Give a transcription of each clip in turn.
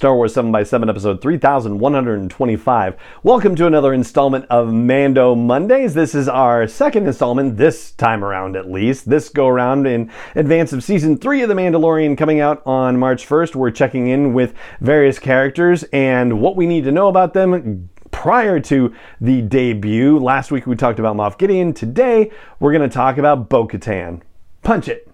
Star Wars 7x7, episode 3125. Welcome to another installment of Mando Mondays. This is our second installment, this time around at least. This go around in advance of season 3 of The Mandalorian coming out on March 1st. We're checking in with various characters and what we need to know about them prior to the debut. Last week we talked about Moff Gideon. Today we're going to talk about Bo Katan. Punch it.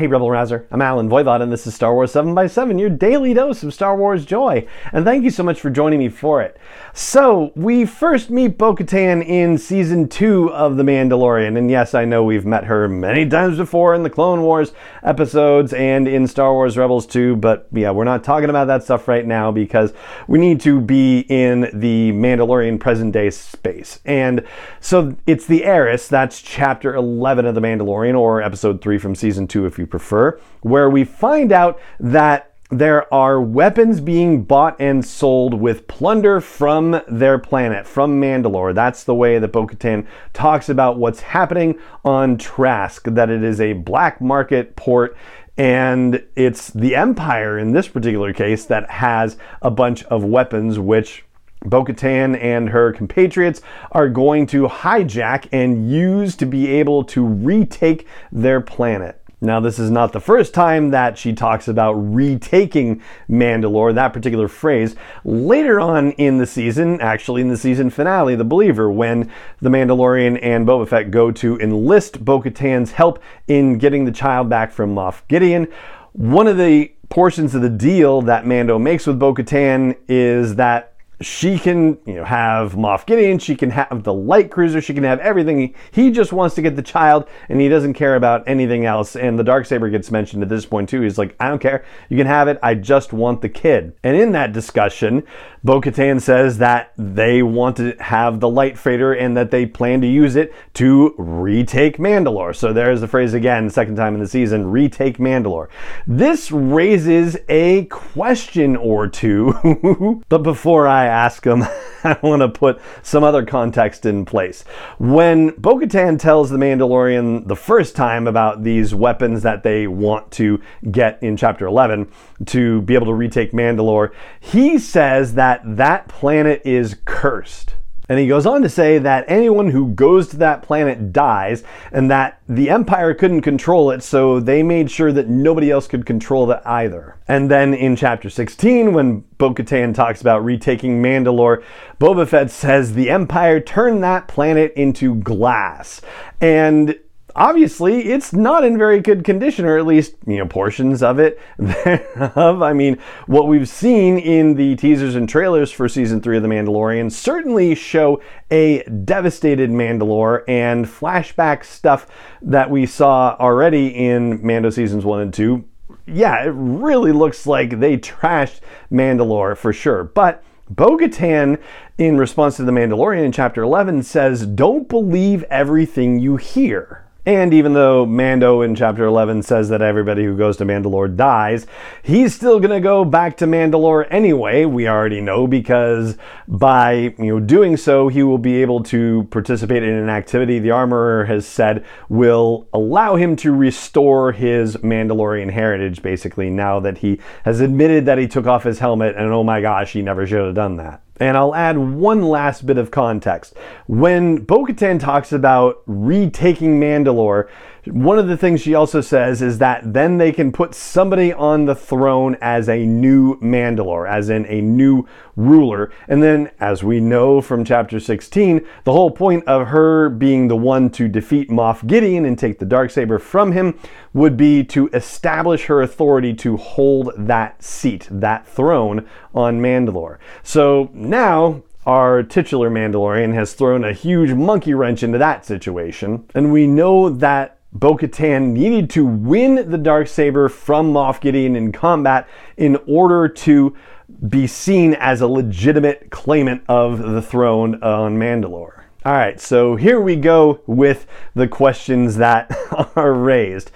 Hey Rebel Rouser, I'm Allen Voivod and this is Star Wars 7x7, your daily dose of Star Wars joy. And thank you so much for joining me for it. So, we first meet Bo Katan in season 2 of The Mandalorian. And yes, I know we've met her many times before in the Clone Wars episodes and in Star Wars Rebels 2, but yeah, we're not talking about that stuff right now because we need to be in the Mandalorian present day space. And so it's the Heiress, that's chapter 11 of The Mandalorian, or episode 3 from season 2 if you prefer, where we find out that there are weapons being bought and sold with plunder from their planet, from Mandalore. That's the way that Bo talks about what's happening on Trask, that it is a black market port. And it's the Empire in this particular case that has a bunch of weapons, which Bo and her compatriots are going to hijack and use to be able to retake their planet. Now, this is not the first time that she talks about retaking Mandalore, that particular phrase. Later on in the season, actually in the season finale, The Believer, when the Mandalorian and Boba Fett go to enlist Bo Katan's help in getting the child back from Moff Gideon, one of the portions of the deal that Mando makes with Bo Katan is that she can you know have Moff Gideon, she can have the light cruiser, she can have everything. He just wants to get the child and he doesn't care about anything else. And the dark saber gets mentioned at this point too. He's like, I don't care. You can have it. I just want the kid. And in that discussion, Bo Katan says that they want to have the light freighter and that they plan to use it to retake Mandalore. So there's the phrase again, second time in the season, retake Mandalore. This raises a question or two. but before I ask them, I want to put some other context in place. When Bo Katan tells the Mandalorian the first time about these weapons that they want to get in Chapter 11 to be able to retake Mandalore, he says that that planet is cursed. And he goes on to say that anyone who goes to that planet dies, and that the Empire couldn't control it, so they made sure that nobody else could control it either. And then in chapter 16, when Bo Katan talks about retaking Mandalore, Boba Fett says the Empire turned that planet into glass. And obviously it's not in very good condition, or at least, you know, portions of it thereof. I mean, what we've seen in the teasers and trailers for season three of The Mandalorian certainly show a devastated Mandalore and flashback stuff that we saw already in Mando seasons one and two. Yeah, it really looks like they trashed Mandalore for sure. But Bo Katan, in response to The Mandalorian in chapter 11, says, Don't believe everything you hear. And even though Mando in chapter 11 says that everybody who goes to Mandalore dies, he's still going to go back to Mandalore anyway. We already know because by, you know, doing so, he will be able to participate in an activity the armorer has said will allow him to restore his Mandalorian heritage basically now that he has admitted that he took off his helmet and oh my gosh, he never should have done that. And I'll add one last bit of context. When Bo Katan talks about retaking Mandalore, one of the things she also says is that then they can put somebody on the throne as a new Mandalore, as in a new ruler. And then, as we know from chapter 16, the whole point of her being the one to defeat Moff Gideon and take the dark saber from him would be to establish her authority to hold that seat, that throne on Mandalore. So now our titular Mandalorian has thrown a huge monkey wrench into that situation. And we know that Bo Katan needed to win the dark saber from Moff Gideon in combat in order to be seen as a legitimate claimant of the throne on Mandalore. All right, so here we go with the questions that are raised.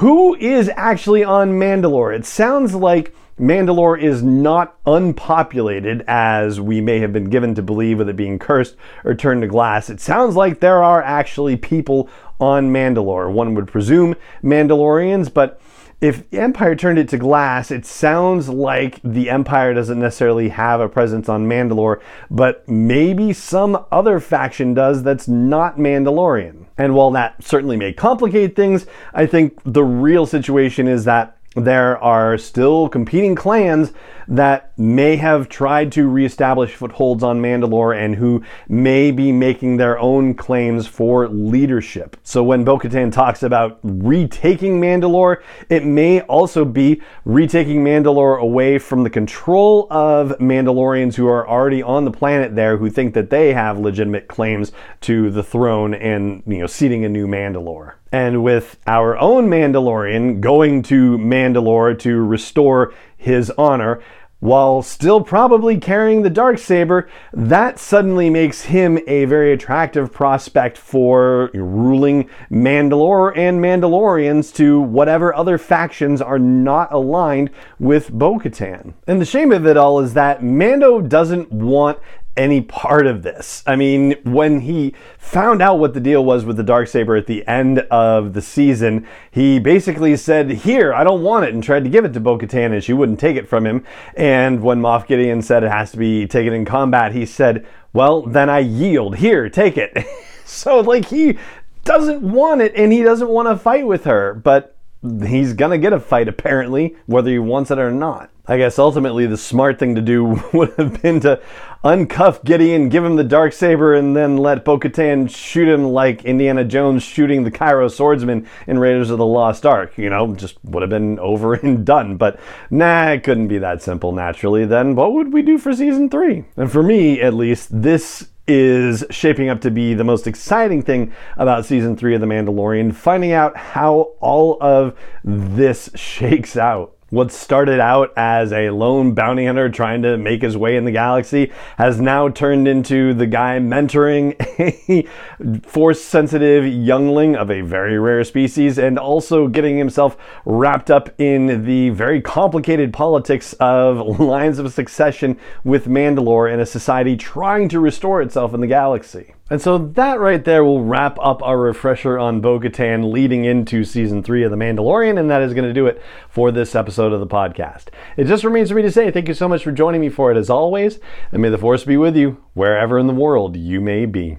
Who is actually on Mandalore? It sounds like Mandalore is not unpopulated as we may have been given to believe with it being cursed or turned to glass. It sounds like there are actually people on Mandalore. One would presume Mandalorians, but if Empire turned it to glass, it sounds like the Empire doesn't necessarily have a presence on Mandalore, but maybe some other faction does that's not Mandalorian. And while that certainly may complicate things, I think the real situation is that there are still competing clans that may have tried to reestablish footholds on Mandalore and who may be making their own claims for leadership. So when Bo Katan talks about retaking Mandalore, it may also be retaking Mandalore away from the control of Mandalorians who are already on the planet there who think that they have legitimate claims to the throne and, you know, seating a new Mandalore. And with our own Mandalorian going to Mandalore to restore his honor, while still probably carrying the dark saber, that suddenly makes him a very attractive prospect for ruling Mandalore and Mandalorians to whatever other factions are not aligned with Bo-Katan. And the shame of it all is that Mando doesn't want any part of this. I mean, when he found out what the deal was with the dark saber at the end of the season, he basically said, "Here, I don't want it," and tried to give it to Bo-Katan, and she wouldn't take it from him. And when Moff Gideon said it has to be taken in combat, he said, "Well, then I yield. Here, take it." so, like, he doesn't want it, and he doesn't want to fight with her, but he's gonna get a fight apparently, whether he wants it or not. I guess ultimately the smart thing to do would have been to uncuff Gideon, give him the dark saber, and then let Bo-Katan shoot him like Indiana Jones shooting the Cairo swordsman in Raiders of the Lost Ark. You know, just would have been over and done. But nah, it couldn't be that simple. Naturally, then what would we do for season three? And for me, at least, this is shaping up to be the most exciting thing about season three of The Mandalorian, finding out how all of this shakes out. What started out as a lone bounty hunter trying to make his way in the galaxy has now turned into the guy mentoring a force sensitive youngling of a very rare species and also getting himself wrapped up in the very complicated politics of lines of succession with Mandalore in a society trying to restore itself in the galaxy. And so that right there will wrap up our refresher on Bo Katan leading into season three of The Mandalorian, and that is going to do it for this episode of the podcast. It just remains for me to say thank you so much for joining me for it as always, and may the force be with you wherever in the world you may be.